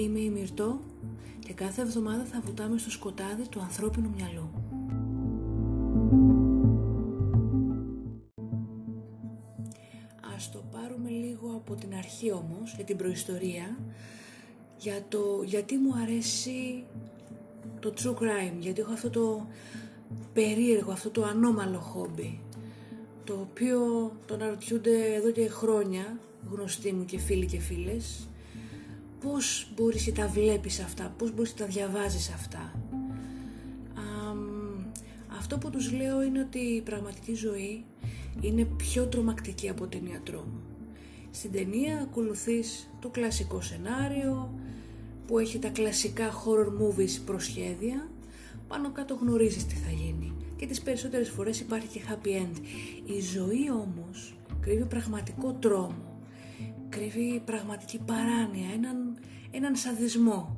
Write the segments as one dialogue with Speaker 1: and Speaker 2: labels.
Speaker 1: Είμαι η Μυρτώ και κάθε εβδομάδα θα βουτάμε στο σκοτάδι του ανθρώπινου μυαλού. Ας το πάρουμε λίγο από την αρχή όμως, για την προϊστορία, για το γιατί μου αρέσει το true crime, γιατί έχω αυτό το περίεργο, αυτό το ανώμαλο χόμπι, το οποίο το αναρωτιούνται εδώ και χρόνια γνωστοί μου και φίλοι και φίλες, πώς μπορείς και τα βλέπεις αυτά, πώς μπορείς και τα διαβάζεις αυτά; αυτό που τους λέω είναι ότι η πραγματική ζωή είναι πιο τρομακτική από την ιατρό μου. Στην ταινία ακολουθείς το κλασικό σενάριο που έχει τα κλασικά horror movies προσχέδια, πάνω κάτω γνωρίζεις τι θα γίνει και τις περισσότερες φορές υπάρχει και happy end. Η ζωή όμως κρύβει πραγματικό τρόμο κρύβει πραγματική παράνοια, έναν, έναν σαδισμό.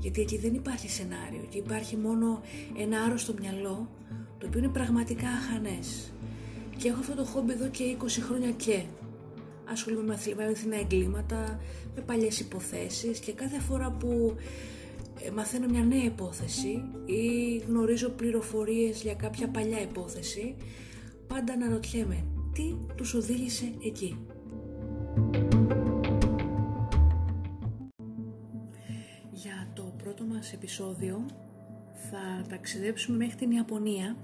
Speaker 1: Γιατί εκεί δεν υπάρχει σενάριο, εκεί υπάρχει μόνο ένα άρρωστο μυαλό, το οποίο είναι πραγματικά αχανές. Και έχω αυτό το χόμπι εδώ και 20 χρόνια και ασχολούμαι με αληθινά εγκλήματα, με παλιές υποθέσεις και κάθε φορά που ε, μαθαίνω μια νέα υπόθεση ή γνωρίζω πληροφορίες για κάποια παλιά υπόθεση, πάντα αναρωτιέμαι τι τους οδήγησε εκεί. Επεισόδιο. Θα ταξιδέψουμε μέχρι την Ιαπωνία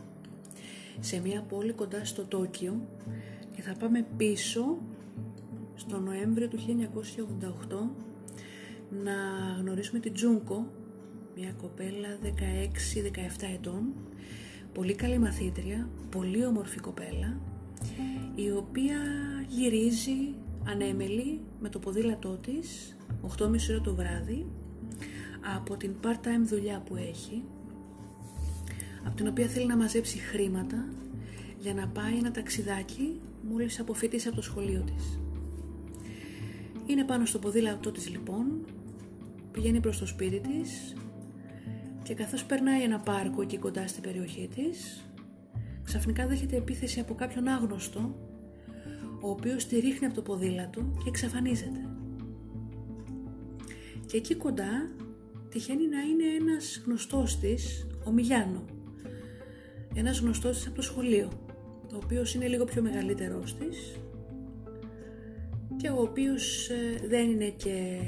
Speaker 1: σε μια πόλη κοντά στο Τόκιο και θα πάμε πίσω στο Νοέμβριο του 1988 να γνωρίσουμε την Τζούνκο, μια κοπέλα 16-17 ετών, πολύ καλή μαθήτρια, πολύ όμορφη κοπέλα, η οποία γυρίζει ανέμελη με το ποδήλατό της 8.30 ώρα το βράδυ από την part-time δουλειά που έχει από την οποία θέλει να μαζέψει χρήματα για να πάει ένα ταξιδάκι μόλις αποφύτησε από το σχολείο της. Είναι πάνω στο ποδήλατό της λοιπόν, πηγαίνει προς το σπίτι της και καθώς περνάει ένα πάρκο εκεί κοντά στην περιοχή της, ξαφνικά δέχεται επίθεση από κάποιον άγνωστο ο οποίος τη ρίχνει από το ποδήλατο και εξαφανίζεται. Και εκεί κοντά τυχαίνει να είναι ένας γνωστός της, ο Μιλιάνο. Ένας γνωστός της από το σχολείο, ο οποίος είναι λίγο πιο μεγαλύτερός της και ο οποίος ε, δεν είναι και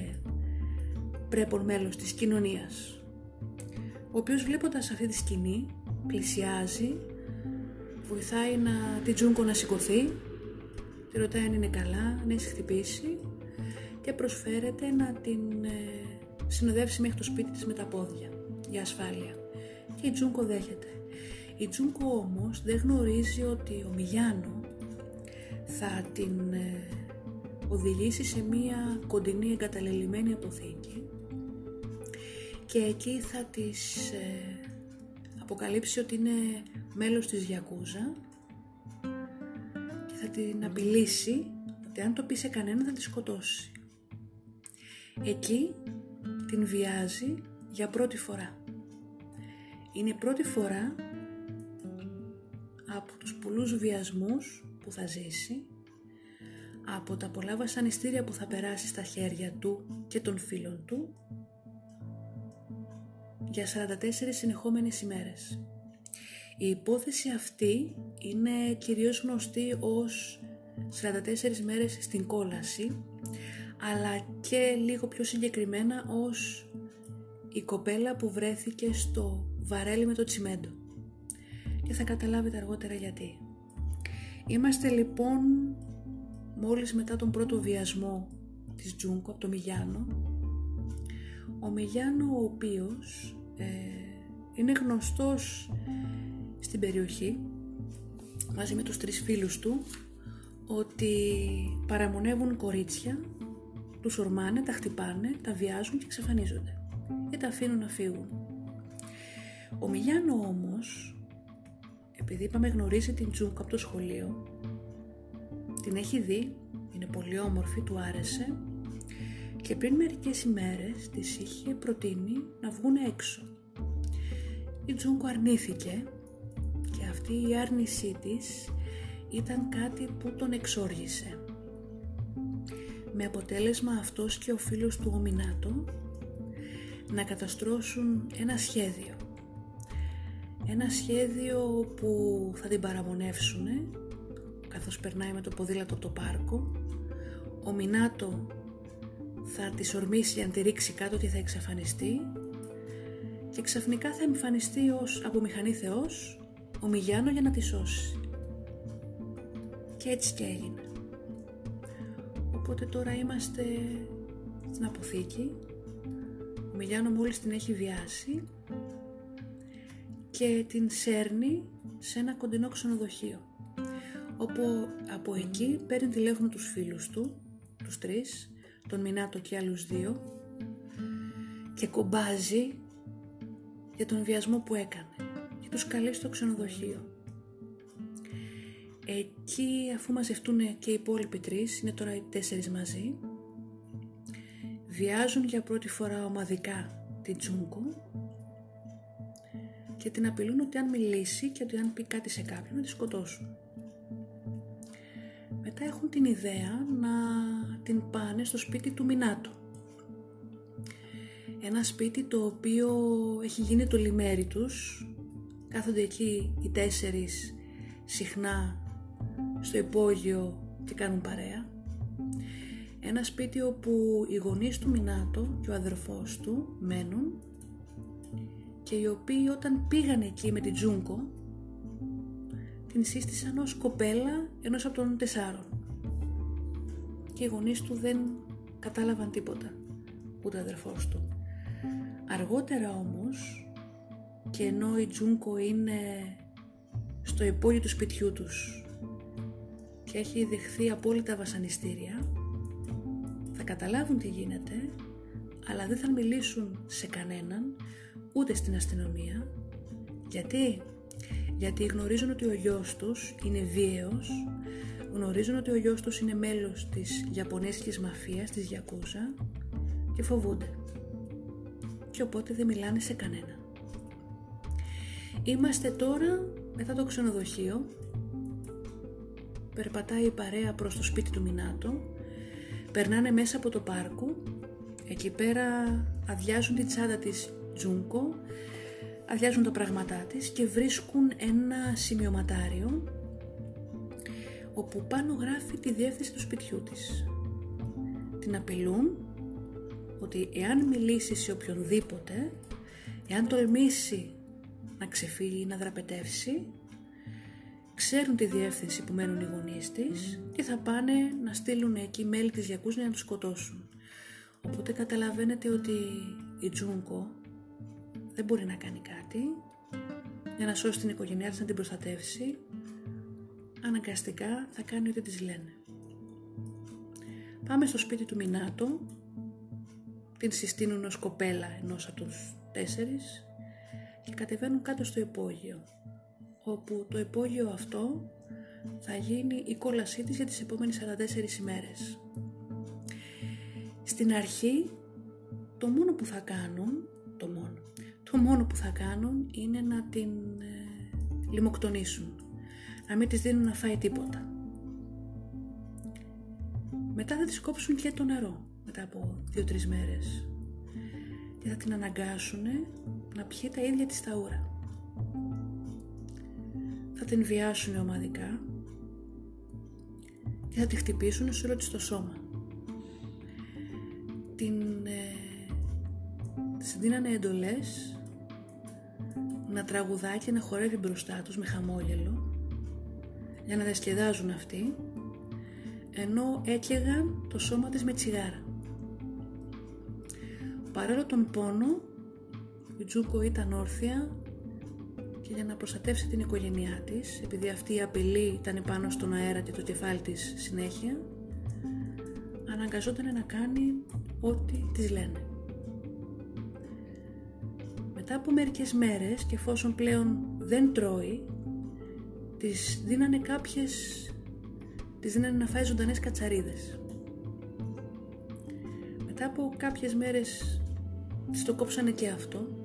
Speaker 1: πρέπον μέλος της κοινωνίας. Ο οποίος βλέποντας αυτή τη σκηνή πλησιάζει, βοηθάει να την Τζούνκο να σηκωθεί Τη ρωτάει αν είναι καλά, αν έχει χτυπήσει και προσφέρεται να την ε, συνοδεύσει μέχρι το σπίτι της με τα πόδια για ασφάλεια. Και η Τζούνκο δέχεται. Η Τζούνκο όμως δεν γνωρίζει ότι ο Μιγιάνο θα την ε, οδηγήσει σε μία κοντινή εγκαταλελειμμένη αποθήκη και εκεί θα της ε, αποκαλύψει ότι είναι μέλος της Γιακούζα θα την απειλήσει ότι αν το πει σε κανένα θα τη σκοτώσει. Εκεί την βιάζει για πρώτη φορά. Είναι η πρώτη φορά από τους πολλούς βιασμούς που θα ζήσει, από τα πολλά βασανιστήρια που θα περάσει στα χέρια του και των φίλων του, για 44 συνεχόμενες ημέρες. Η υπόθεση αυτή είναι κυρίως γνωστή ως 44 μέρες στην κόλαση, αλλά και λίγο πιο συγκεκριμένα ως η κοπέλα που βρέθηκε στο βαρέλι με το τσιμέντο. Και θα καταλάβετε αργότερα γιατί. Είμαστε λοιπόν μόλις μετά τον πρώτο βιασμό της Τζούνκο από το Μιγιάνο. Ο Μιγιάνο ο οποίος ε, είναι γνωστός στην περιοχή μαζί με τους τρεις φίλους του ότι παραμονεύουν κορίτσια, τους ορμάνε, τα χτυπάνε, τα βιάζουν και εξαφανίζονται. ή τα αφήνουν να φύγουν. Ο Μιγιάνο όμως, επειδή είπαμε γνωρίζει την Τζούκο από το σχολείο, την έχει δει, είναι πολύ όμορφη, του άρεσε και πριν μερικές ημέρες της είχε προτείνει να βγουν έξω. Η Τζούκο αρνήθηκε και αυτή η άρνησή της ήταν κάτι που τον εξόργησε. Με αποτέλεσμα αυτός και ο φίλος του Ομινάτο να καταστρώσουν ένα σχέδιο. Ένα σχέδιο που θα την παραμονεύσουν καθώς περνάει με το ποδήλατο από το πάρκο. Ο Μινάτο θα της ορμήσει για να τη ρίξει κάτω και θα εξαφανιστεί και ξαφνικά θα εμφανιστεί ως από μηχανή θεός ο Μιγιάνο για να τη σώσει. Και έτσι και έγινε. Οπότε τώρα είμαστε στην αποθήκη. Ο Μιγιάνο μόλις την έχει βιάσει και την σέρνει σε ένα κοντινό ξενοδοχείο. Όπου από εκεί παίρνει τηλέφωνο τους φίλους του, τους τρεις, τον Μινάτο και άλλους δύο και κομπάζει για τον βιασμό που έκανε και τους καλεί στο ξενοδοχείο. Εκεί αφού μαζευτούν και οι υπόλοιποι τρεις, είναι τώρα οι τέσσερις μαζί, βιάζουν για πρώτη φορά ομαδικά την Τζούγκο και την απειλούν ότι αν μιλήσει και ότι αν πει κάτι σε κάποιον να τη σκοτώσουν. Μετά έχουν την ιδέα να την πάνε στο σπίτι του Μινάτο. Ένα σπίτι το οποίο έχει γίνει το λιμέρι τους. Κάθονται εκεί οι τέσσερις συχνά στο υπόγειο και κάνουν παρέα. Ένα σπίτι όπου οι γονείς του Μινάτο και ο αδερφός του μένουν και οι οποίοι όταν πήγαν εκεί με την Τζούγκο την σύστησαν ως κοπέλα ενός από των τεσσάρων και οι γονείς του δεν κατάλαβαν τίποτα ούτε ο αδερφός του αργότερα όμως και ενώ η Τζούγκο είναι στο υπόγειο του σπιτιού τους και έχει δεχθεί απόλυτα βασανιστήρια. Θα καταλάβουν τι γίνεται αλλά δεν θα μιλήσουν σε κανέναν ούτε στην αστυνομία. Γιατί; Γιατί γνωρίζουν ότι ο γιος τους είναι βίαιος γνωρίζουν ότι ο γιος τους είναι μέλος της Ιαπωνέζικης μαφίας, της Γιακούζα και φοβούνται. Και οπότε δεν μιλάνε σε κανένα. Είμαστε τώρα μετά το ξενοδοχείο περπατάει η παρέα προς το σπίτι του Μινάτο περνάνε μέσα από το πάρκο εκεί πέρα αδειάζουν την τσάντα της Τζούνκο αδειάζουν τα πράγματά της και βρίσκουν ένα σημειωματάριο όπου πάνω γράφει τη διεύθυνση του σπιτιού της. Την απειλούν ότι εάν μιλήσει σε οποιονδήποτε, εάν τολμήσει να ξεφύγει ή να δραπετεύσει, ξέρουν τη διεύθυνση που μένουν οι γονείς της και θα πάνε να στείλουν εκεί μέλη της Γιακούς για να τους σκοτώσουν. Οπότε καταλαβαίνετε ότι η Τζούνκο δεν μπορεί να κάνει κάτι για να σώσει την οικογένειά της να την προστατεύσει αναγκαστικά θα κάνει ό,τι της λένε. Πάμε στο σπίτι του Μινάτο, την συστήνουν ως κοπέλα ενός από τους τέσσερις και κατεβαίνουν κάτω στο υπόγειο, όπου το υπόγειο αυτό θα γίνει η κόλασή της για τις επόμενες 44 ημέρες. Στην αρχή, το μόνο που θα κάνουν, το μόνο, το μόνο που θα κάνουν είναι να την ε, λιμοκτονήσουν να μην της δίνουν να φάει τίποτα. Μετά θα της κόψουν και το νερό μετά από δύο-τρεις μέρες και θα την αναγκάσουν να πιει τα ίδια της τα ούρα. Θα την βιάσουν ομαδικά και θα τη χτυπήσουν σε όλο της το σώμα. Την ε, δίνανε εντολές να τραγουδάει και να χορεύει μπροστά τους με χαμόγελο για να διασκεδάζουν αυτοί, ενώ έκλαιγαν το σώμα της με τσιγάρα. Παρόλο τον πόνο, η Τζούκο ήταν όρθια και για να προστατεύσει την οικογένειά της, επειδή αυτή η απειλή ήταν πάνω στον αέρα και το κεφάλι της συνέχεια, αναγκαζόταν να κάνει ό,τι της λένε. μετά από μερικές μέρες και εφόσον πλέον δεν τρώει, της δίνανε κάποιες, της δίνανε να φάει ζωντανές κατσαρίδες. Μετά από κάποιες μέρες της το κόψανε και αυτό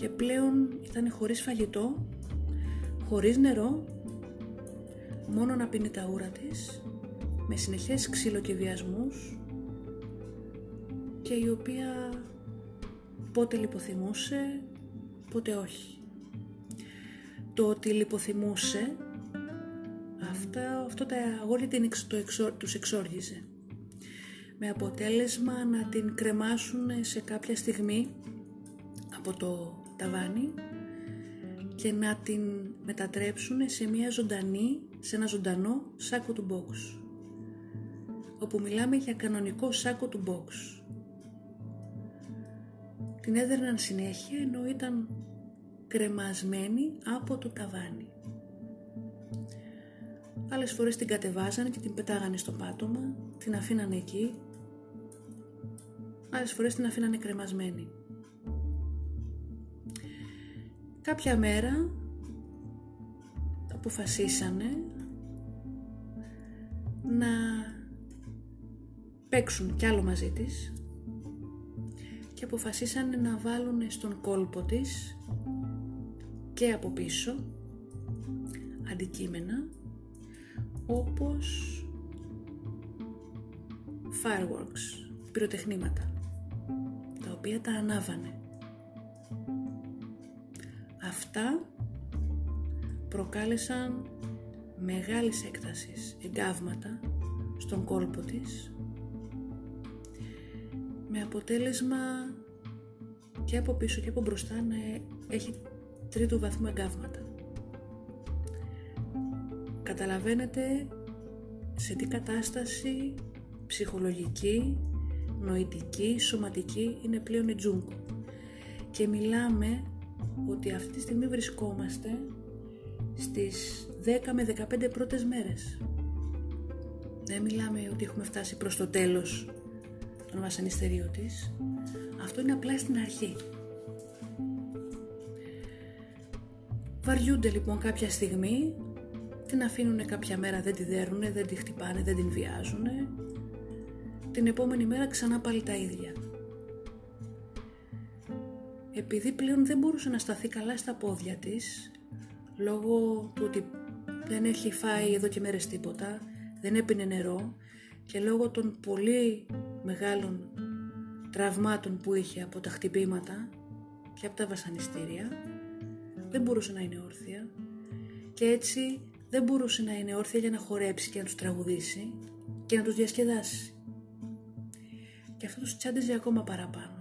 Speaker 1: και πλέον ήταν χωρίς φαγητό, χωρίς νερό, μόνο να πίνει τα ούρα της, με συνεχές ξύλο και βιασμούς και η οποία πότε λιποθυμούσε, πότε όχι. Το ότι λιποθυμούσε, αυτά, αυτό τα αγόρια την, το εξο, τους εξόργιζε. Με αποτέλεσμα να την κρεμάσουν σε κάποια στιγμή από το ταβάνι και να την μετατρέψουν σε μια ζωντανή, σε ένα ζωντανό σάκο του box. Όπου μιλάμε για κανονικό σάκο του box την έδερναν συνέχεια ενώ ήταν κρεμασμένη από το ταβάνι. Άλλες φορές την κατεβάζανε και την πετάγανε στο πάτωμα, την αφήνανε εκεί. Άλλες φορές την αφήνανε κρεμασμένη. Κάποια μέρα αποφασίσανε να παίξουν κι άλλο μαζί της και αποφασίσανε να βάλουν στον κόλπο της και από πίσω αντικείμενα όπως fireworks, πυροτεχνήματα, τα οποία τα ανάβανε. Αυτά προκάλεσαν μεγάλης έκτασης εγκάβματα στον κόλπο της με αποτέλεσμα και από πίσω και από μπροστά να έχει τρίτου βαθμού εγκάβματα. Καταλαβαίνετε σε τι κατάσταση ψυχολογική, νοητική, σωματική είναι πλέον η Τζούγκο. Και μιλάμε ότι αυτή τη στιγμή βρισκόμαστε στις 10 με 15 πρώτες μέρες. Δεν μιλάμε ότι έχουμε φτάσει προς το τέλος τον βασανιστερίο της, αυτό είναι απλά στην αρχή. Βαριούνται λοιπόν κάποια στιγμή, την αφήνουν κάποια μέρα, δεν τη δέρνουνε, δεν τη χτυπάνε, δεν την βιάζουνε. Την επόμενη μέρα ξανά πάλι τα ίδια. Επειδή πλέον δεν μπορούσε να σταθεί καλά στα πόδια της, λόγω του ότι δεν έχει φάει εδώ και μέρες τίποτα, δεν έπινε νερό και λόγω των πολύ μεγάλων τραυμάτων που είχε από τα χτυπήματα και από τα βασανιστήρια δεν μπορούσε να είναι όρθια και έτσι δεν μπορούσε να είναι όρθια για να χορέψει και να τους τραγουδήσει και να τους διασκεδάσει. Και αυτός τους τσάντιζε ακόμα παραπάνω.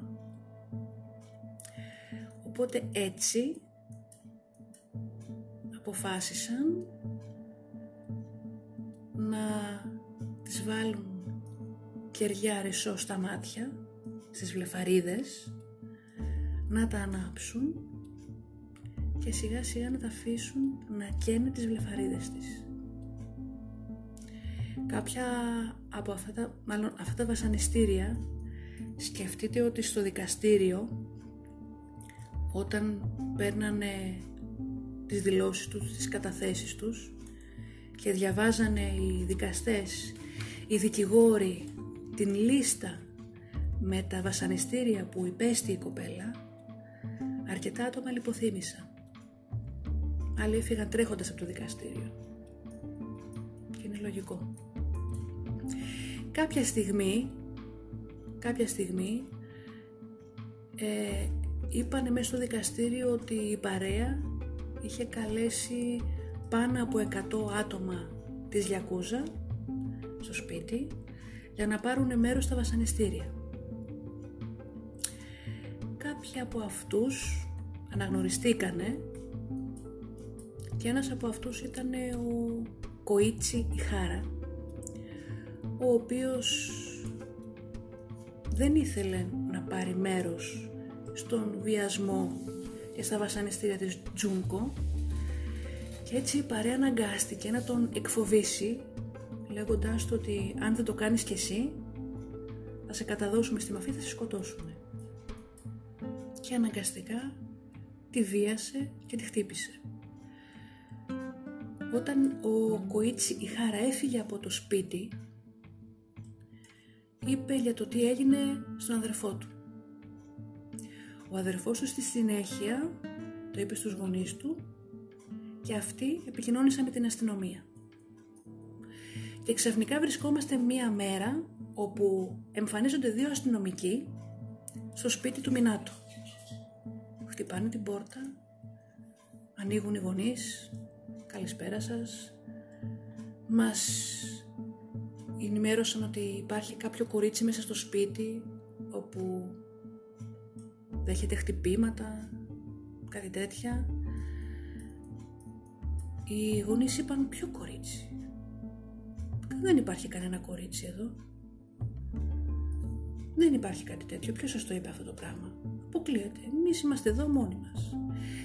Speaker 1: Οπότε έτσι αποφάσισαν να τις βάλουν κεριά ρεσό στα μάτια, στις βλεφαρίδες, να τα ανάψουν και σιγά σιγά να τα αφήσουν να καίνε τις βλεφαρίδες της. Κάποια από αυτά τα, μάλλον αυτά τα βασανιστήρια σκεφτείτε ότι στο δικαστήριο όταν παίρνανε τις δηλώσεις τους, τις καταθέσεις τους και διαβάζανε οι δικαστές, οι δικηγόροι την λίστα με τα βασανιστήρια που υπέστη η κοπέλα, αρκετά άτομα λιποθύμησαν. Άλλοι έφυγαν τρέχοντας από το δικαστήριο. Και είναι λογικό. Κάποια στιγμή, κάποια στιγμή, ε, είπανε μέσα στο δικαστήριο ότι η παρέα είχε καλέσει πάνω από 100 άτομα της Γιακούζα στο σπίτι για να πάρουν μέρος στα βασανιστήρια. Κάποιοι από αυτούς αναγνωριστήκανε και ένας από αυτούς ήταν ο Κοίτσι Ιχάρα ο οποίος δεν ήθελε να πάρει μέρος στον βιασμό και στα βασανιστήρια της Τζούνκο και έτσι η παρέα αναγκάστηκε να τον εκφοβήσει λέγοντάς του ότι αν δεν το κάνεις κι εσύ θα σε καταδώσουμε στη μαφία, θα σε σκοτώσουμε. και αναγκαστικά τη βίασε και τη χτύπησε. Όταν ο Κοίτσι η Χάρα έφυγε από το σπίτι, είπε για το τι έγινε στον αδερφό του. Ο αδερφός του στη συνέχεια το είπε στους γονείς του και αυτοί επικοινώνησαν με την αστυνομία. Και ξαφνικά βρισκόμαστε μία μέρα όπου εμφανίζονται δύο αστυνομικοί στο σπίτι του Μινάτου. Χτυπάνε την πόρτα, ανοίγουν οι γονείς, καλησπέρα σας, μας ενημέρωσαν ότι υπάρχει κάποιο κορίτσι μέσα στο σπίτι όπου δέχεται χτυπήματα, κάτι τέτοια. Οι γονείς είπαν ποιο κορίτσι; Δεν υπάρχει κανένα κορίτσι εδώ. Δεν υπάρχει κάτι τέτοιο. Ποιος σας το είπε αυτό το πράγμα; Αποκλείεται. Εμείς είμαστε εδώ μόνοι μας.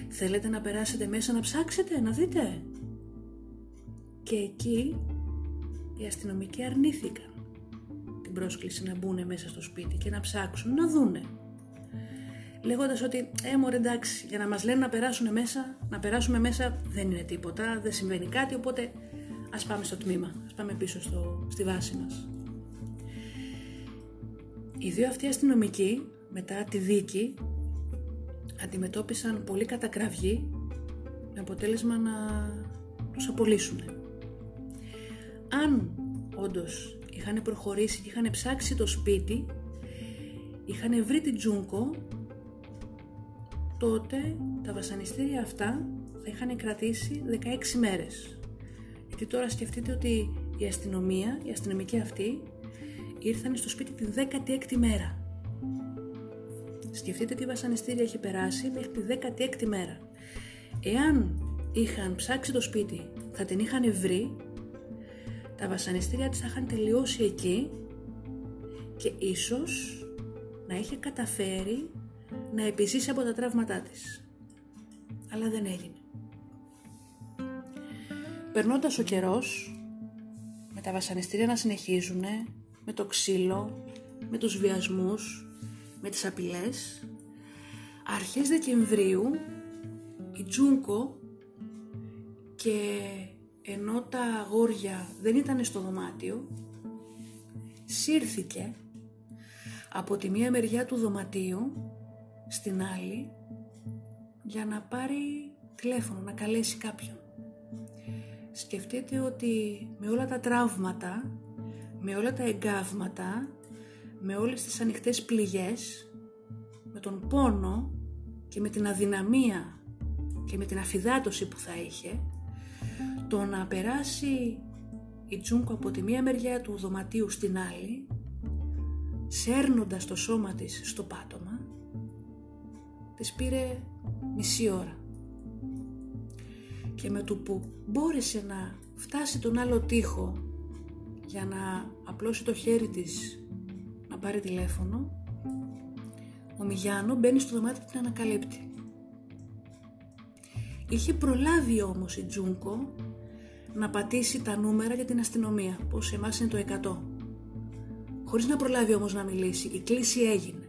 Speaker 1: Θέλετε να περάσετε μέσα να ψάξετε, να δείτε; Και εκεί οι αστυνομικοί αρνήθηκαν την πρόσκληση να μπουν μέσα στο σπίτι και να ψάξουν, να δούνε. Λέγοντας ότι, ε, μωρέ, εντάξει, για να μας λένε να περάσουν μέσα, να περάσουμε μέσα δεν είναι τίποτα, δεν συμβαίνει κάτι, οπότε ας πάμε στο τμήμα, ας πάμε πίσω στο, στη βάση μας. Οι δύο αυτοί αστυνομικοί, μετά τη δίκη, αντιμετώπισαν πολύ κατακραυγή με αποτέλεσμα να τους απολύσουν. Αν όντως είχαν προχωρήσει και είχαν ψάξει το σπίτι, είχαν βρει την Τζούνκο, τότε τα βασανιστήρια αυτά θα είχαν κρατήσει 16 μέρες. Γιατί τώρα σκεφτείτε ότι η αστυνομία, οι αστυνομικοί αυτοί, ήρθαν στο σπίτι την 16η μέρα. Σκεφτείτε τι βασανιστήρια έχει περάσει μέχρι τη 16η μέρα. Εάν είχαν ψάξει το σπίτι, θα την είχαν βρει, τα βασανιστήρια της θα είχαν τελειώσει εκεί και ίσως να είχε καταφέρει να επιζήσει από τα τραύματά της. Αλλά δεν έγινε. Περνώντας ο καιρός, με τα βασανιστήρια να συνεχίζουν, με το ξύλο, με τους βιασμούς, με τις απειλές, αρχές Δεκεμβρίου η Τζούνκο και ενώ τα αγόρια δεν ήταν στο δωμάτιο, σύρθηκε από τη μία μεριά του δωματίου στην άλλη για να πάρει τηλέφωνο, να καλέσει κάποιον. Σκεφτείτε ότι με όλα τα τραύματα, με όλα τα εγκάβματα, με όλες τις ανοιχτές πληγές, με τον πόνο και με την αδυναμία και με την αφιδάτωση που θα είχε, το να περάσει η Τζούνκο από τη μία μεριά του δωματίου στην άλλη, σέρνοντας το σώμα της στο πάτωμα, της πήρε μισή ώρα. Και με το που μπόρεσε να φτάσει τον άλλο τοίχο για να απλώσει το χέρι της να πάρει τηλέφωνο, ο Μιγιάνο μπαίνει στο δωμάτιο και την ανακαλύπτει. Είχε προλάβει όμως η Τζούνκο να πατήσει τα νούμερα για την αστυνομία, πως σε εμάς είναι το 100. Χωρίς να προλάβει όμως να μιλήσει, η κλίση έγινε.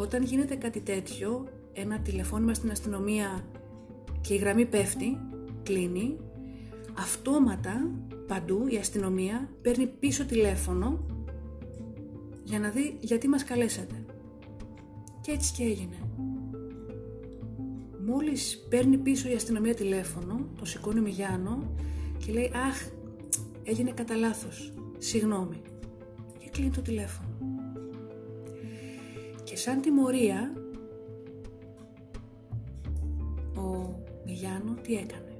Speaker 1: Όταν γίνεται κάτι τέτοιο, ένα τηλεφώνημα στην αστυνομία και η γραμμή πέφτει, κλείνει, αυτόματα παντού η αστυνομία παίρνει πίσω τηλέφωνο για να δει γιατί μας καλέσατε. Και έτσι και έγινε. Μόλις παίρνει πίσω η αστυνομία τηλέφωνο, το σηκώνει ο Μιγιάνο και λέει «Αχ, έγινε κατά λάθος. συγγνώμη» και κλείνει το τηλέφωνο. Και σαν τιμωρία, ο Μιγιάνο τι έκανε;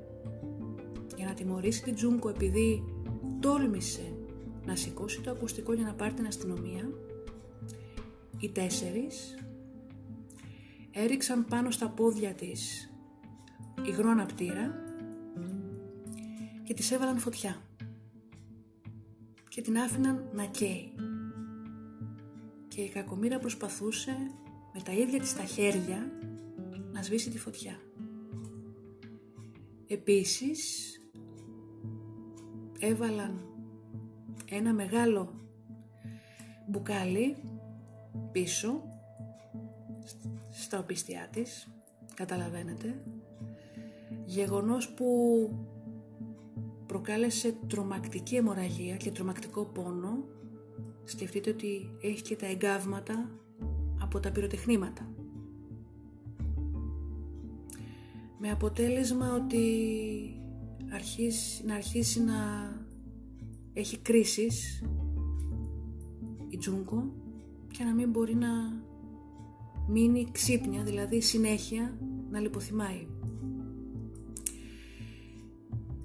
Speaker 1: Για να τιμωρήσει την Τζούγκο επειδή τόλμησε να σηκώσει το ακουστικό για να πάρει την αστυνομία, οι τέσσερις έριξαν πάνω στα πόδια της υγρό αναπτήρα και της έβαλαν φωτιά και την άφηναν να καίει. Και η κακομήρα προσπαθούσε με τα ίδια της τα χέρια να σβήσει τη φωτιά. Επίσης έβαλαν ένα μεγάλο μπουκάλι πίσω στα οπίστια της, καταλαβαίνετε. Γεγονός που προκάλεσε τρομακτική αιμορραγία και τρομακτικό πόνο. Σκεφτείτε ότι έχεις και τα εγκάβματα από τα πυροτεχνήματα. Με αποτέλεσμα ότι αρχίσεις, να αρχίσει να έχει κρίσεις η Τζούγκο και να μην μπορεί να μείνει ξύπνια, δηλαδή συνέχεια να λιποθυμάει.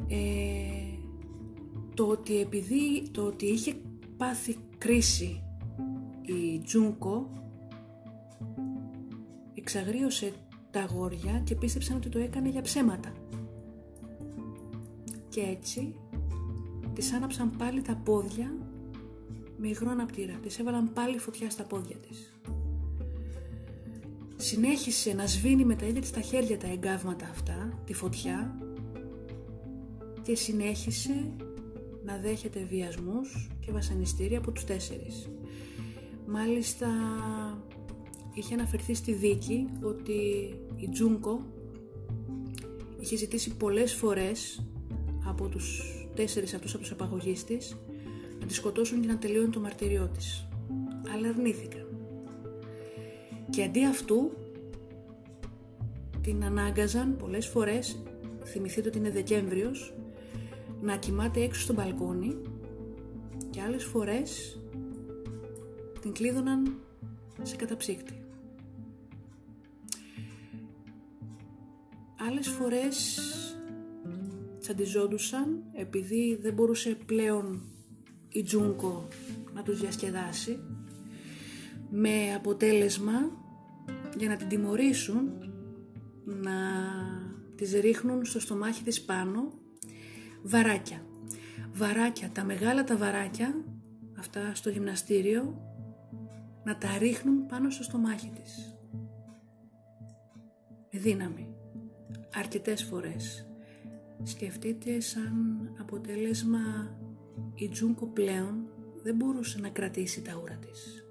Speaker 1: Ε, το ότι επειδή το ότι είχε πάθει κρίση η Τζούνκο εξαγρίωσε τα αγόρια και πίστεψαν ότι το έκανε για ψέματα. Και έτσι της άναψαν πάλι τα πόδια με υγρό αναπτήρα. Της έβαλαν πάλι φωτιά στα πόδια της. Συνέχισε να σβήνει με τα ίδια της τα χέρια τα εγκάβματα αυτά, τη φωτιά και συνέχισε να δέχεται βιασμούς και βασανιστήρια από τους τέσσερις. Μάλιστα είχε αναφερθεί στη δίκη ότι η Τζούνκο είχε ζητήσει πολλές φορές από τους τέσσερις αυτούς από τους απαγωγείς της να τη σκοτώσουν και να τελειώνει το μαρτυριό της. Αλλά αρνήθηκαν. Και αντί αυτού την ανάγκαζαν πολλές φορές, θυμηθείτε ότι είναι Δεκέμβριος, να κοιμάται έξω στο μπαλκόνι και άλλες φορές την κλείδωναν σε καταψύκτη. Άλλες φορές τσαντιζόντουσαν επειδή δεν μπορούσε πλέον η Τζούνκο να τους διασκεδάσει με αποτέλεσμα για να την τιμωρήσουν να τις ρίχνουν στο στομάχι της πάνω βαράκια. Βαράκια, τα μεγάλα τα βαράκια, αυτά στο γυμναστήριο, να τα ρίχνουν πάνω στο στομάχι της. Με δύναμη. Αρκετές φορές. Σκεφτείτε σαν αποτέλεσμα η Τζούνκο πλέον δεν μπορούσε να κρατήσει τα ούρα της.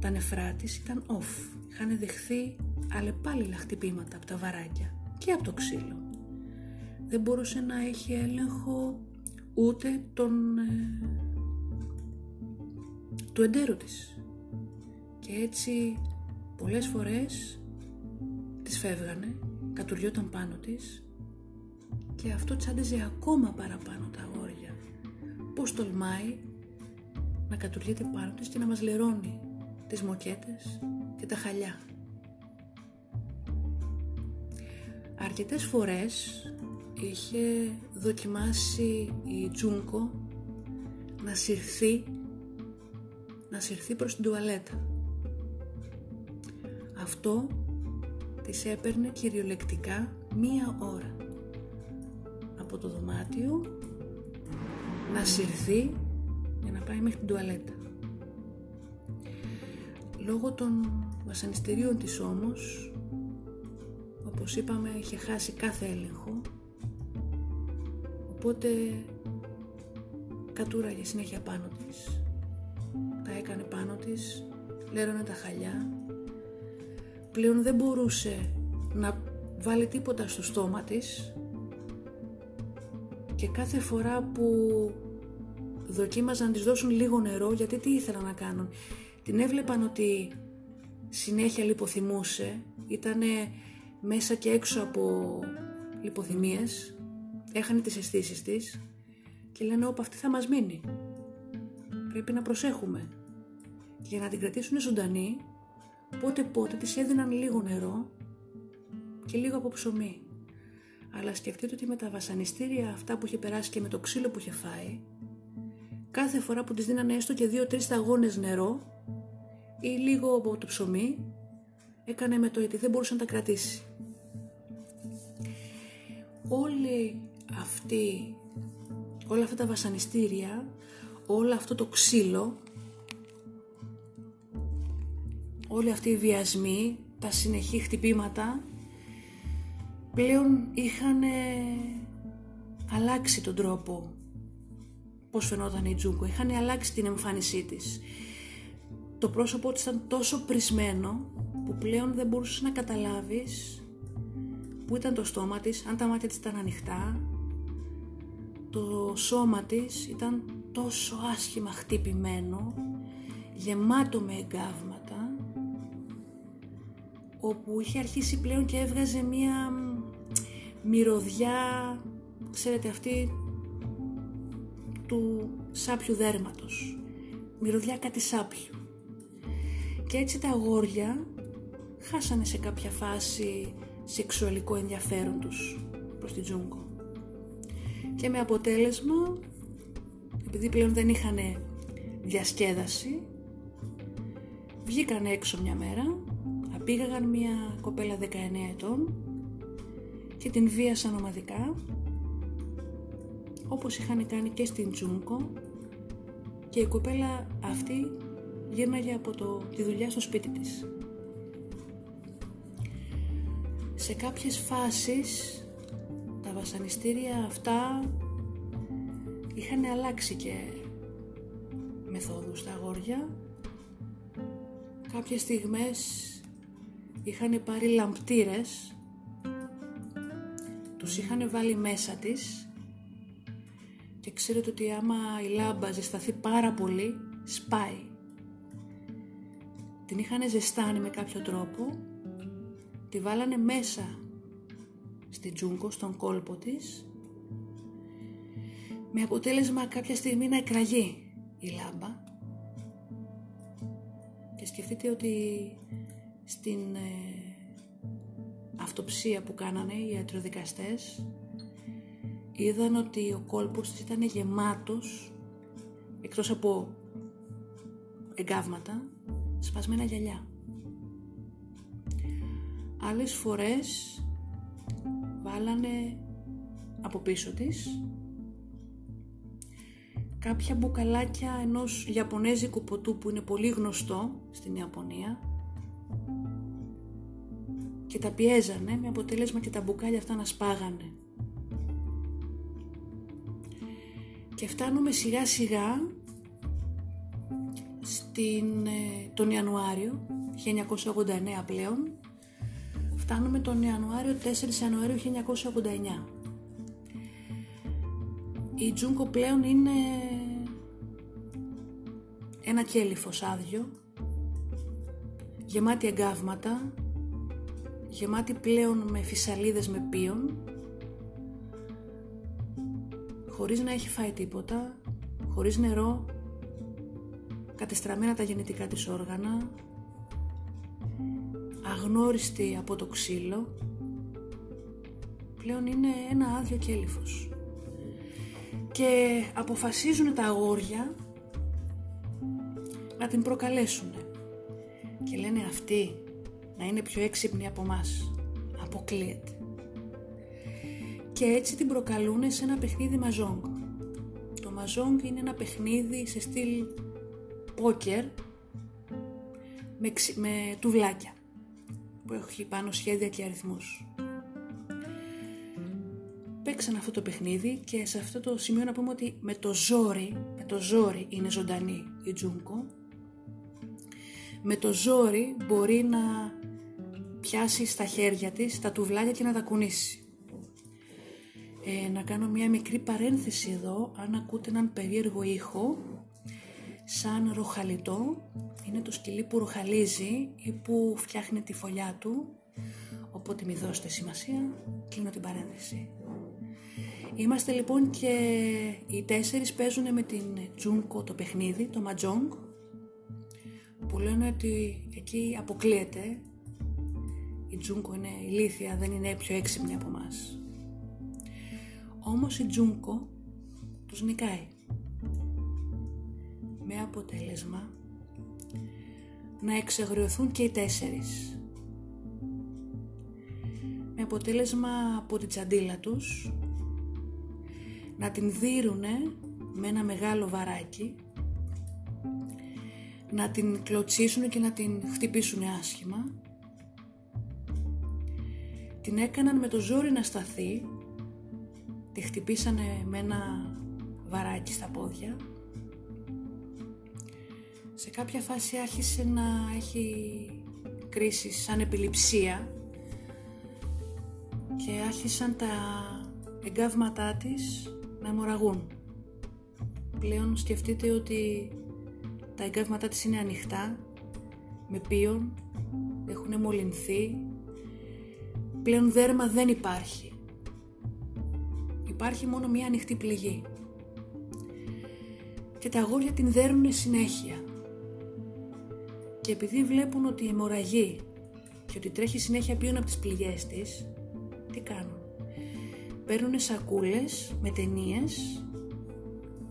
Speaker 1: Τα νεφρά της ήταν off. Είχαν δεχθεί αλλεπάλληλα χτυπήματα από τα βαράκια και από το ξύλο δεν μπορούσε να έχει έλεγχο ούτε τον, ε, του εντέρου της. Και έτσι πολλές φορές της φεύγανε, κατουριόταν πάνω της και αυτό τσάντιζε ακόμα παραπάνω τα αγόρια. Πώς τολμάει να κατουριέται πάνω της και να μας λερώνει τις μοκέτες και τα χαλιά. Αρκετές φορές είχε δοκιμάσει η Τζούνκο να συρθεί να συρθεί προς την τουαλέτα. Αυτό της έπαιρνε κυριολεκτικά μία ώρα από το δωμάτιο να συρθεί για να πάει μέχρι την τουαλέτα. Λόγω των βασανιστήριων της όμως, όπως είπαμε, είχε χάσει κάθε έλεγχο Οπότε κατούραγε συνέχεια πάνω της. Τα έκανε πάνω της, λέρωνε τα χαλιά. Πλέον δεν μπορούσε να βάλει τίποτα στο στόμα της και κάθε φορά που δοκίμαζαν να της δώσουν λίγο νερό γιατί τι ήθελαν να κάνουν; Την έβλεπαν ότι συνέχεια λιποθυμούσε, ήταν μέσα και έξω από λιποθυμίες έχανε τις αισθήσεις της και λένε όπα αυτή θα μας μείνει. Πρέπει να προσέχουμε. Για να την κρατήσουν ζωντανή, πότε πότε της έδιναν λίγο νερό και λίγο από ψωμί. Αλλά σκεφτείτε ότι με τα βασανιστήρια αυτά που είχε περάσει και με το ξύλο που είχε φάει, κάθε φορά που της δίνανε έστω και δύο-τρεις σταγόνες νερό ή λίγο από το ψωμί, έκανε με το γιατί δεν μπορούσε να τα κρατήσει. Όλοι αυτή, όλα αυτά τα βασανιστήρια, όλο αυτό το ξύλο, όλοι αυτοί οι βιασμοί, τα συνεχή χτυπήματα, πλέον είχαν αλλάξει τον τρόπο πώς φαινόταν η Τζούκο, είχαν αλλάξει την εμφάνισή της. Το πρόσωπό της ήταν τόσο πρισμένο που πλέον δεν μπορούσες να καταλάβεις που ήταν το στόμα της, αν τα μάτια της ήταν ανοιχτά, το σώμα της ήταν τόσο άσχημα χτυπημένο, γεμάτο με εγκάβματα, όπου είχε αρχίσει πλέον και έβγαζε μία μυρωδιά, ξέρετε αυτή του σάπιου δέρματος, μυρωδιά κάτι σάπιου. Και έτσι τα αγόρια χάσανε σε κάποια φάση σεξουαλικό ενδιαφέρον τους προς την Τζούγκο. Και με αποτέλεσμα, επειδή πλέον δεν είχαν διασκέδαση, βγήκαν έξω μια μέρα, απήγαγαν μια κοπέλα 19 ετών και την βίασαν ομαδικά, όπως είχαν κάνει και στην Τζούγκο και η κοπέλα αυτή γύρναγε από το, τη δουλειά στο σπίτι της. Σε κάποιες φάσεις τα βασανιστήρια αυτά είχαν αλλάξει και μεθόδους στα αγόρια. Κάποιες στιγμές είχαν πάρει λαμπτήρες, τους είχαν βάλει μέσα της και ξέρετε ότι άμα η λάμπα ζεσταθεί πάρα πολύ, σπάει. Την είχαν ζεστάνει με κάποιο τρόπο τη βάλανε μέσα στη Τζούγκο, στον κόλπο της με αποτέλεσμα κάποια στιγμή να εκραγεί η λάμπα. Και σκεφτείτε ότι στην ε, αυτοψία που κάνανε οι ιατροδικαστές είδαν ότι ο κόλπος της ήταν γεμάτος εκτός από εγκάβματα σπασμένα γυαλιά. Άλλες φορές βάλανε από πίσω της κάποια μπουκαλάκια ενός Ιαπωνέζικου ποτού που είναι πολύ γνωστό στην Ιαπωνία και τα πιέζανε με αποτέλεσμα και τα μπουκάλια αυτά να σπάγανε. Και φτάνουμε σιγά σιγά στην, ε, τον Ιανουάριο 1989 πλέον φτάνουμε τον Ιανουάριο 4 Ιανουαρίου 1989. Η Τζούγκο πλέον είναι ένα κέλυφος άδειο, γεμάτη εγκάβματα, γεμάτη πλέον με φυσαλίδες με πίον, χωρίς να έχει φάει τίποτα, χωρίς νερό, κατεστραμμένα τα γεννητικά της όργανα, αγνώριστη από το ξύλο, πλέον είναι ένα άδειο κέλυφος. Και αποφασίζουν τα αγόρια να την προκαλέσουν. Και λένε αυτή να είναι πιο έξυπνη από μας. Αποκλείεται. Και έτσι την προκαλούν σε ένα παιχνίδι μαζόγκ. Το μαζόγκ είναι ένα παιχνίδι σε στυλ πόκερ με, με τουβλάκια που έχει πάνω σχέδια και αριθμούς. Παίξαν αυτό το παιχνίδι και σε αυτό το σημείο να πούμε ότι με το ζόρι, με το ζόρι είναι ζωντανή η Τζούνκο, με το ζόρι μπορεί να πιάσει στα χέρια της τα τουβλάκια και να τα κουνήσει. Ε, να κάνω μια μικρή παρένθεση εδώ, αν ακούτε έναν περίεργο ήχο, σαν ροχαλιτό, είναι το σκυλί που ροχαλίζει ή που φτιάχνει τη φωλιά του, οπότε μη δώσετε σημασία, κλείνω την παρένθεση. Είμαστε λοιπόν και οι τέσσερις παίζουν με την Τζούνκο το παιχνίδι, το Ματζόγκ, που λένε ότι εκεί αποκλείεται, η Τζούνκο είναι ηλίθια, δεν είναι πιο έξυπνη από μας. Όμως η Τζούνκο τους νικάει με αποτέλεσμα να εξαγριωθούν και οι τέσσερις. Με αποτέλεσμα από την τσαντίλα τους να την δίρουνε με ένα μεγάλο βαράκι να την κλωτσίσουν και να την χτυπήσουν άσχημα την έκαναν με το ζόρι να σταθεί τη χτυπήσανε με ένα βαράκι στα πόδια σε κάποια φάση άρχισε να έχει κρίσεις σαν επιληψία και άρχισαν τα εγκάβματά της να αιμορραγούν. Πλέον σκεφτείτε ότι τα εγκάβματά της είναι ανοιχτά, με πίον, έχουν μολυνθεί. Πλέον δέρμα δεν υπάρχει. Υπάρχει μόνο μία ανοιχτή πληγή. Και τα αγόρια την δέρνουν συνέχεια. Και επειδή βλέπουν ότι αιμορραγεί και ότι τρέχει συνέχεια πίον από τις πληγές της, τι κάνουν; Παίρνουν σακούλες με ταινίες,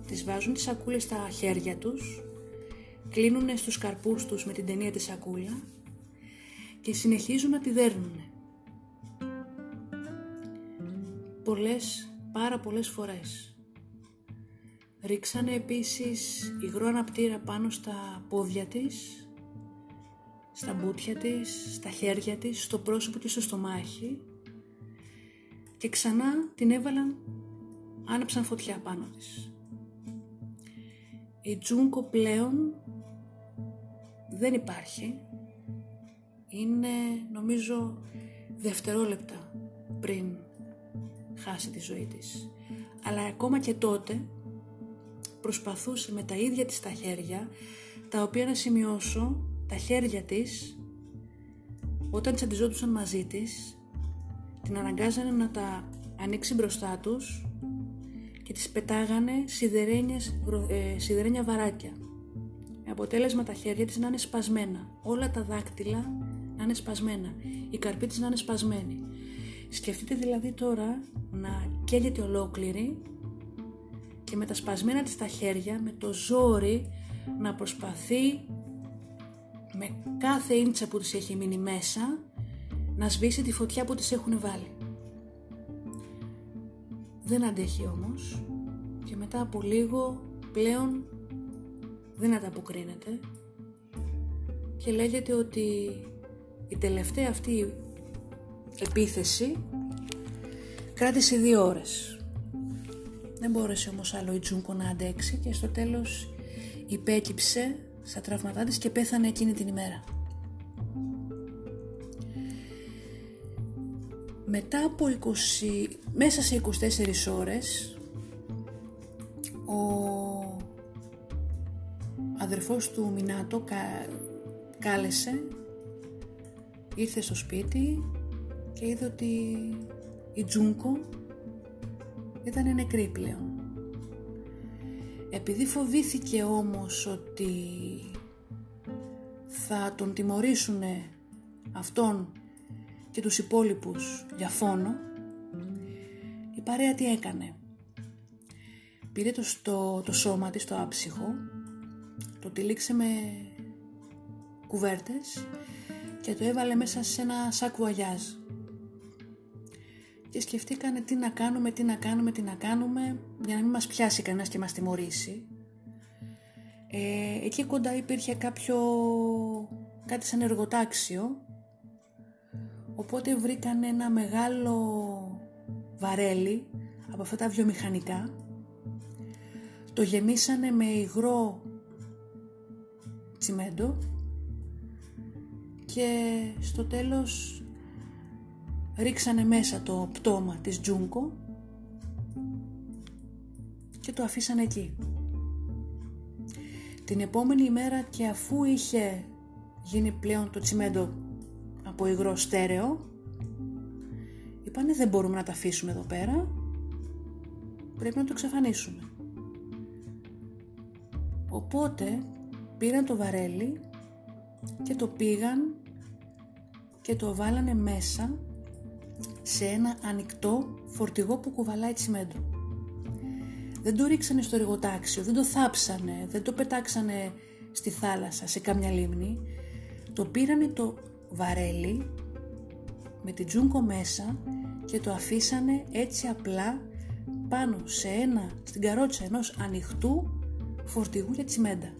Speaker 1: τις βάζουν τις σακούλες στα χέρια τους, κλείνουν στους καρπούς τους με την ταινία τη σακούλα και συνεχίζουν να τη δέρνουν. Πολλές, πάρα πολλές φορές. Ρίξανε επίσης υγρό αναπτήρα πάνω στα πόδια της, στα μπούτια της, στα χέρια της, στο πρόσωπο και στο στομάχι και ξανά την έβαλαν, άναψαν φωτιά πάνω της. Η Τζούνκο πλέον δεν υπάρχει. Είναι νομίζω δευτερόλεπτα πριν χάσει τη ζωή της. Αλλά ακόμα και τότε προσπαθούσε με τα ίδια της τα χέρια, τα οποία να σημειώσω, τα χέρια της, όταν τσαντιζόντουσαν μαζί της, την αναγκάζανε να τα ανοίξει μπροστά τους και τις πετάγανε ε, σιδερένια βαράκια. Με αποτέλεσμα τα χέρια της να είναι σπασμένα, όλα τα δάκτυλα να είναι σπασμένα, η καρπή της να είναι σπασμένη. Σκεφτείτε δηλαδή τώρα να καίγεται ολόκληρη και με τα σπασμένα της τα χέρια, με το ζόρι να προσπαθεί με κάθε ίντσα που της έχει μείνει μέσα να σβήσει τη φωτιά που της έχουν βάλει. Δεν αντέχει όμως και μετά από λίγο πλέον δεν ανταποκρίνεται και λέγεται ότι η τελευταία αυτή επίθεση κράτησε δύο ώρες. Δεν μπόρεσε όμως άλλο η Τζούνκο να αντέξει και στο τέλος υπέκυψε στα τραυματά της και πέθανε εκείνη την ημέρα. Μετά από 20, μέσα σε 24 ώρες ο αδερφός του Μινάτο κάλεσε, ήρθε στο σπίτι και είδε ότι η Τζούνκο ήταν νεκρή πλέον. Επειδή φοβήθηκε όμως ότι θα τον τιμωρήσουν αυτόν και τους υπόλοιπους για φόνο, η παρέα τι έκανε. Πήρε το, στο, το σώμα της, το άψυχο, το τυλίξε με κουβέρτες και το έβαλε μέσα σε ένα σακ βουαγιάζ. Και σκεφτήκανε τι να κάνουμε, τι να κάνουμε, τι να κάνουμε για να μην μας πιάσει κανένας και μας τιμωρήσει. Ε, εκεί κοντά υπήρχε κάποιο, κάτι σαν εργοτάξιο Οπότε βρήκαν ένα μεγάλο βαρέλι από αυτά τα βιομηχανικά. Το γεμίσανε με υγρό τσιμέντο και στο τέλος ρίξανε μέσα το πτώμα της Τζούνκο και το αφήσανε εκεί. Την επόμενη ημέρα και αφού είχε γίνει πλέον το τσιμέντο από υγρό στέρεο είπανε δεν μπορούμε να τα αφήσουμε εδώ πέρα πρέπει να το εξαφανίσουμε οπότε πήραν το βαρέλι και το πήγαν και το βάλανε μέσα σε ένα ανοιχτό φορτηγό που κουβαλάει τσιμέντο. Δεν το ρίξανε στο εργοτάξιο, δεν το θάψανε, δεν το πετάξανε στη θάλασσα, σε κάμια λίμνη. Το πήρανε, το βαρέλι με την τζούγκο μέσα και το αφήσανε έτσι απλά πάνω σε ένα, στην καρότσα ενός ανοιχτού φορτηγού για τσιμέντα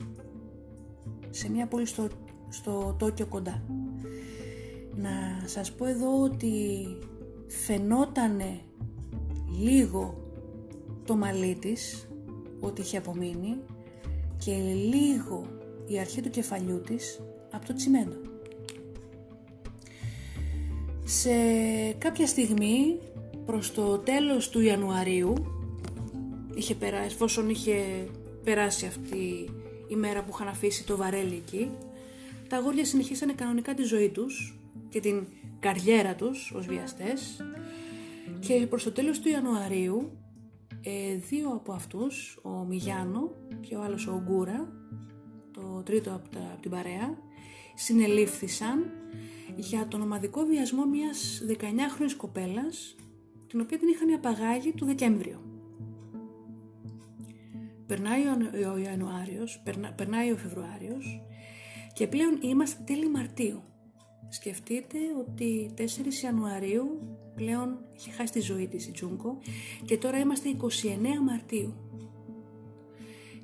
Speaker 1: σε μια πόλη στο, στο Τόκιο κοντά. Να σας πω εδώ ότι φαινότανε λίγο το μαλλί της, ότι είχε απομείνει και λίγο η αρχή του κεφαλιού της από το τσιμέντο. Σε κάποια στιγμή προς το τέλος του Ιανουαρίου είχε περάσει, εφόσον είχε περάσει αυτή η μέρα που είχαν αφήσει το βαρέλι εκεί τα αγόρια συνεχίσανε κανονικά τη ζωή τους και την καριέρα τους ως βιαστές και προς το τέλος του Ιανουαρίου ε, δύο από αυτούς, ο Μιγιάνο και ο άλλος ο Γκούρα, το τρίτο από, τα, από την παρέα, συνελήφθησαν για τον ομαδικό βιασμό μιας 19χρονης κοπέλας, την οποία την είχαν απαγάγει το Δεκέμβριο. Περνάει ο Ιανουάριος, περνάει ο Φεβρουάριος και πλέον είμαστε τέλη Μαρτίου. Σκεφτείτε ότι 4 Ιανουαρίου πλέον έχει χάσει τη ζωή της η Τζούγκο και τώρα είμαστε 29 Μαρτίου.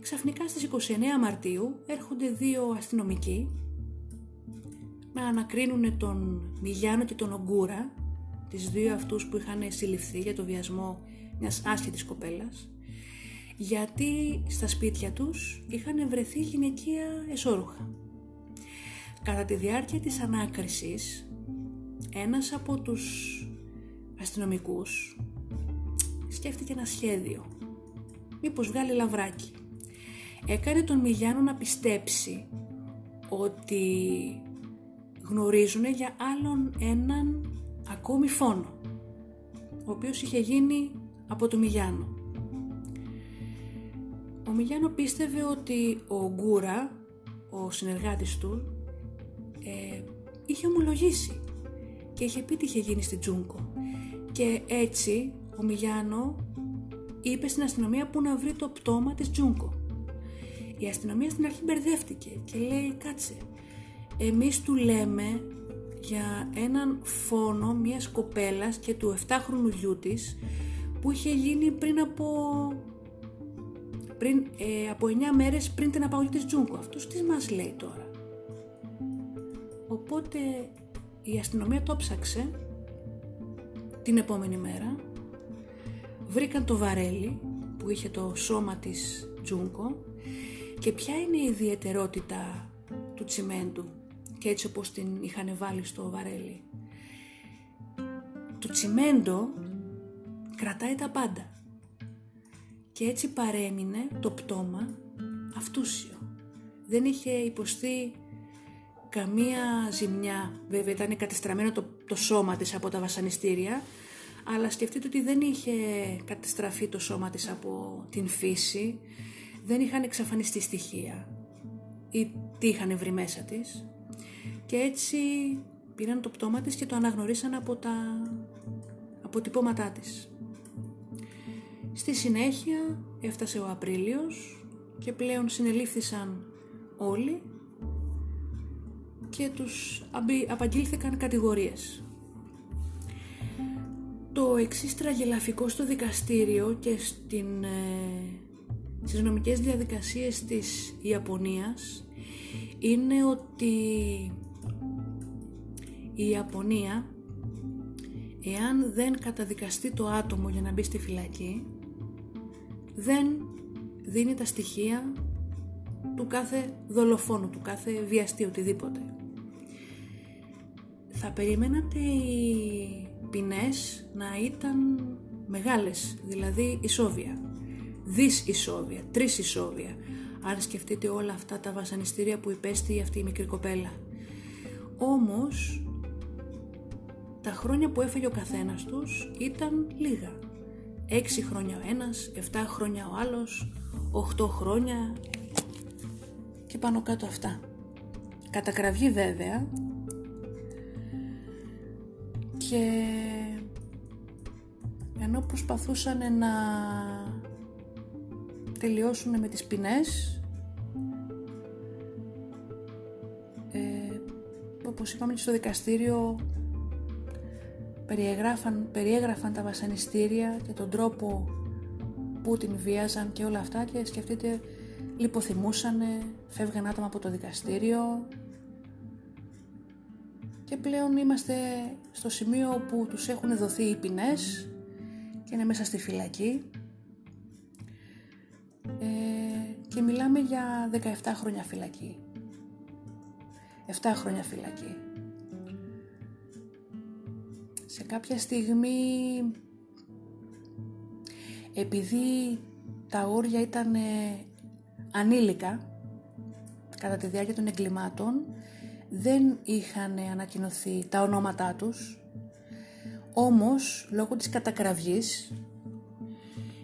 Speaker 1: Ξαφνικά στις 29 Μαρτίου έρχονται δύο αστυνομικοί να ανακρίνουν τον Μιγιάνο και τον Ογκούρα, τις δύο αυτούς που είχαν συλληφθεί για το βιασμό μιας άσχετης κοπέλας, γιατί στα σπίτια τους είχαν βρεθεί γυναικεία εσώρουχα. Κατά τη διάρκεια της ανάκρισης, ένας από τους αστυνομικούς σκέφτηκε ένα σχέδιο. Μήπως βγάλει λαβράκι. Έκανε τον Μιλιάνο να πιστέψει ότι γνωρίζουν για άλλον έναν ακόμη φόνο, ο οποίος είχε γίνει από τον Μιλιάνο. Ο Μιλιάνο πίστευε ότι ο Γκούρα, ο συνεργάτης του, ε, είχε ομολογήσει και είχε πει τι είχε γίνει στην Τζούγκο. Και έτσι ο Μιγιάνο είπε στην αστυνομία που να βρει το πτώμα της Τζούγκο. Η αστυνομία στην αρχή μπερδεύτηκε και λέει κάτσε, εμείς του λέμε για έναν φόνο μιας κοπέλας και του 7χρονου γιού της που είχε γίνει πριν από, πριν, ε, από 9 μέρες πριν την απαγωγή της Τζούγκο. Αυτός τι μας λέει τώρα; Οπότε η αστυνομία το ψάξε την επόμενη μέρα. Βρήκαν το βαρέλι που είχε το σώμα της Τζούγκο και ποια είναι η ιδιαιτερότητα του τσιμέντου και έτσι όπως την είχαν βάλει στο βαρέλι. Το τσιμέντο κρατάει τα πάντα και έτσι παρέμεινε το πτώμα αυτούσιο. Δεν είχε υποστεί καμία ζημιά, βέβαια ήταν κατεστραμμένο το, το σώμα της από τα βασανιστήρια, αλλά σκεφτείτε ότι δεν είχε καταστραφεί το σώμα της από την φύση, δεν είχαν εξαφανιστεί στοιχεία ή τι είχαν βρει μέσα της και έτσι πήραν το πτώμα της και το αναγνωρίσαν από τα αποτυπώματά της. Στη συνέχεια έφτασε ο Απρίλιος και πλέον συνελήφθησαν όλοι και τους απαγγείλθηκαν κατηγορίες. Το εξής τραγελαφικό στο δικαστήριο και στην, ε, στις νομικές διαδικασίες της Ιαπωνίας είναι ότι η Ιαπωνία εάν δεν καταδικαστεί το άτομο για να μπει στη φυλακή δεν δίνει τα στοιχεία του κάθε δολοφόνου, του κάθε βιαστή, οτιδήποτε θα περιμένατε οι ποινές να ήταν μεγάλες, δηλαδή ισόβια. Δις ισόβια, τρεις ισόβια, αν σκεφτείτε όλα αυτά τα βασανιστήρια που υπέστη αυτή η μικρή κοπέλα. Όμως, τα χρόνια που έφεγε ο καθένας τους ήταν λίγα. Έξι χρόνια ο ένας, εφτά χρόνια ο άλλος, οχτώ χρόνια και πάνω κάτω αυτά. Κατακραυγή βέβαια, και ενώ προσπαθούσαν να τελειώσουν με τις ποινές ε, όπως είπαμε και στο δικαστήριο περιέγραφαν, περιέγραφαν τα βασανιστήρια και τον τρόπο που την βίαζαν και όλα αυτά και σκεφτείτε λιποθυμούσανε, φεύγαν άτομα από το δικαστήριο και πλέον είμαστε στο σημείο που τους έχουν δοθεί οι ποινές και είναι μέσα στη φυλακή ε, και μιλάμε για 17 χρόνια φυλακή. 7 χρόνια φυλακή. κάποια στιγμή επειδή τα αγόρια ήταν ανήλικα κατά τη διάρκεια των εγκλημάτων δεν είχαν ανακοινωθεί τα ονόματά τους όμως λόγω της κατακραυγής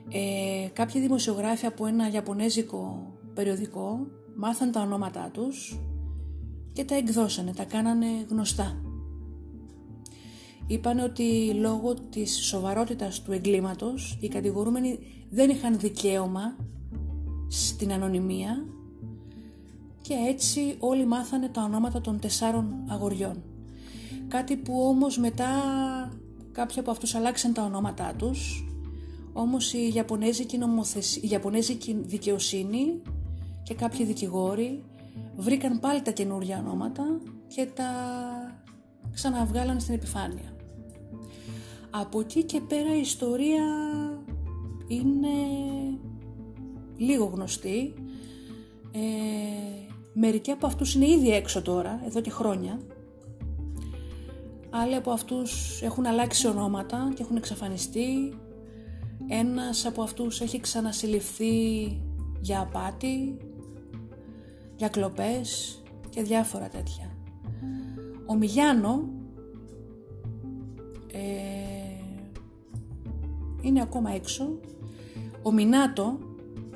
Speaker 1: ε, κάποιοι δημοσιογράφοι από ένα ιαπωνέζικο περιοδικό μάθαν τα ονόματά τους και τα εκδώσανε, τα κάνανε γνωστά. Είπαν ότι λόγω της σοβαρότητας του εγκλήματος οι κατηγορούμενοι δεν είχαν δικαίωμα στην ανωνυμία και έτσι όλοι μάθανε τα ονόματα των τεσσάρων αγοριών. Κάτι που όμως μετά κάποιοι από αυτούς αλλάξαν τα ονόματά τους, όμως η Ιαπωνέζικη, νομοθεσία, η Ιαπωνέζικη δικαιοσύνη και κάποιοι δικηγόροι βρήκαν πάλι τα καινούργια ονόματα και τα ξαναβγάλαν στην επιφάνεια. Από εκεί και πέρα η ιστορία είναι λίγο γνωστή. Ε, μερικοί από αυτούς είναι ήδη έξω τώρα, εδώ και χρόνια. Άλλοι από αυτούς έχουν αλλάξει ονόματα και έχουν εξαφανιστεί. Ένας από αυτούς έχει ξανασυλληφθεί για απάτη, για κλοπές και διάφορα τέτοια. Ο Μιγιάνο ε, είναι ακόμα έξω. Ο Μινάτο,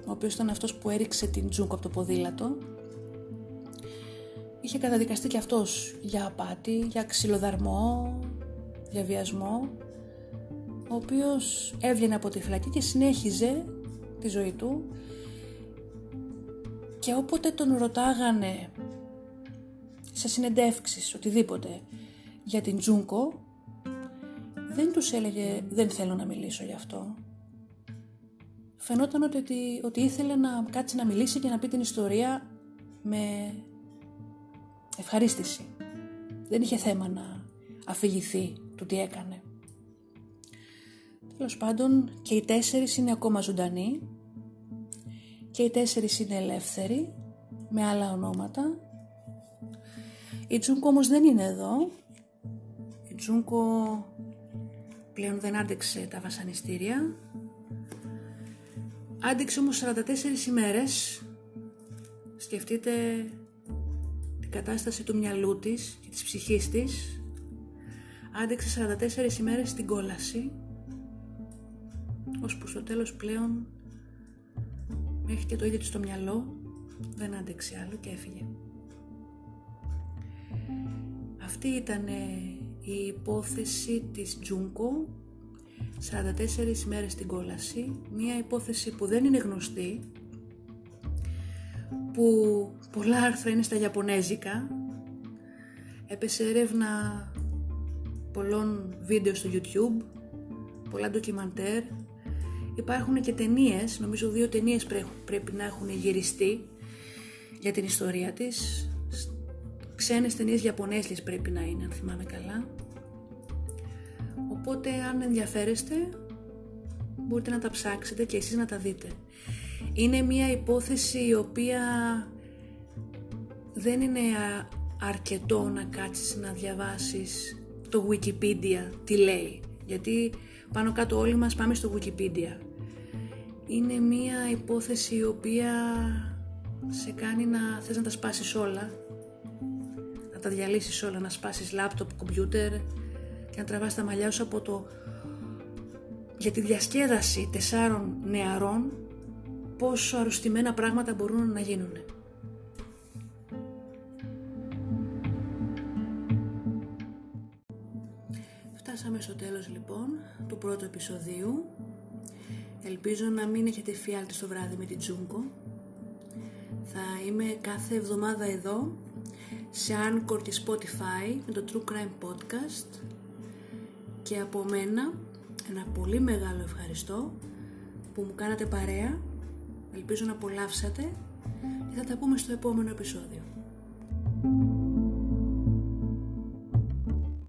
Speaker 1: ο οποίος ήταν αυτός που έριξε την Τζούκο από το ποδήλατο, είχε καταδικαστεί και αυτός για απάτη, για ξυλοδαρμό, για βιασμό, ο οποίος έβγαινε από τη φυλακή και συνέχιζε τη ζωή του και όποτε τον ρωτάγανε σε συνεντεύξεις, οτιδήποτε, για την Τζούνκο, δεν τους έλεγε «δεν θέλω να μιλήσω γι' αυτό». Φαινόταν ότι, ότι ήθελε να κάτσει να μιλήσει και να πει την ιστορία με ευχαρίστηση. Δεν είχε θέμα να αφηγηθεί του τι έκανε. Τέλος πάντων και οι τέσσερις είναι ακόμα ζωντανοί και οι τέσσερις είναι ελεύθεροι με άλλα ονόματα. Η Τζούνκο όμως δεν είναι εδώ. Η Τζούνκο πλέον δεν άντεξε τα βασανιστήρια. Άντεξε όμως 44 ημέρες. Σκεφτείτε την κατάσταση του μυαλού της και της ψυχής της. Άντεξε 44 ημέρες στην κόλαση. Ώσπου στο τέλος πλέον έχει και το ίδιο της στο μυαλό, δεν άντεξε άλλο και έφυγε. Αυτή ήταν η υπόθεση της Τζούνκο 44 μέρες στην κόλαση, μία υπόθεση που δεν είναι γνωστή, που πολλά άρθρα είναι στα Ιαπωνέζικα, έπεσε έρευνα πολλών βίντεο στο YouTube, πολλά ντοκιμαντέρ, υπάρχουν και ταινίες, νομίζω δύο ταινίες πρέπει να έχουν γυριστεί για την ιστορία της. Ξένες ταινίες Ιαπωνέζιες πρέπει να είναι, αν θυμάμαι καλά. Οπότε αν ενδιαφέρεστε μπορείτε να τα ψάξετε και εσείς να τα δείτε. Είναι μια υπόθεση η οποία δεν είναι αρκετό να κάτσεις να διαβάσεις το Wikipedia τι λέει. Γιατί πάνω κάτω όλοι μας πάμε στο Wikipedia. Είναι μία υπόθεση η οποία σε κάνει να θες να τα σπάσεις όλα, να τα διαλύσεις όλα, να σπάσεις λάπτοπ, κομπιούτερ και να τραβάς τα μαλλιά σου από το για τη διασκέδαση τεσσάρων νεαρών πόσο αρρωστημένα πράγματα μπορούν να γίνουν. Φτάσαμε στο τέλος λοιπόν του πρώτου επεισοδίου. Ελπίζω να μην έχετε φιάλτη στο βράδυ με την Τζούγκο. Θα είμαι κάθε εβδομάδα εδώ σε Anchor και Spotify με το True Crime Podcast και από μένα ένα πολύ μεγάλο ευχαριστώ που μου κάνατε παρέα. Ελπίζω να απολαύσατε και θα τα πούμε στο επόμενο επεισόδιο.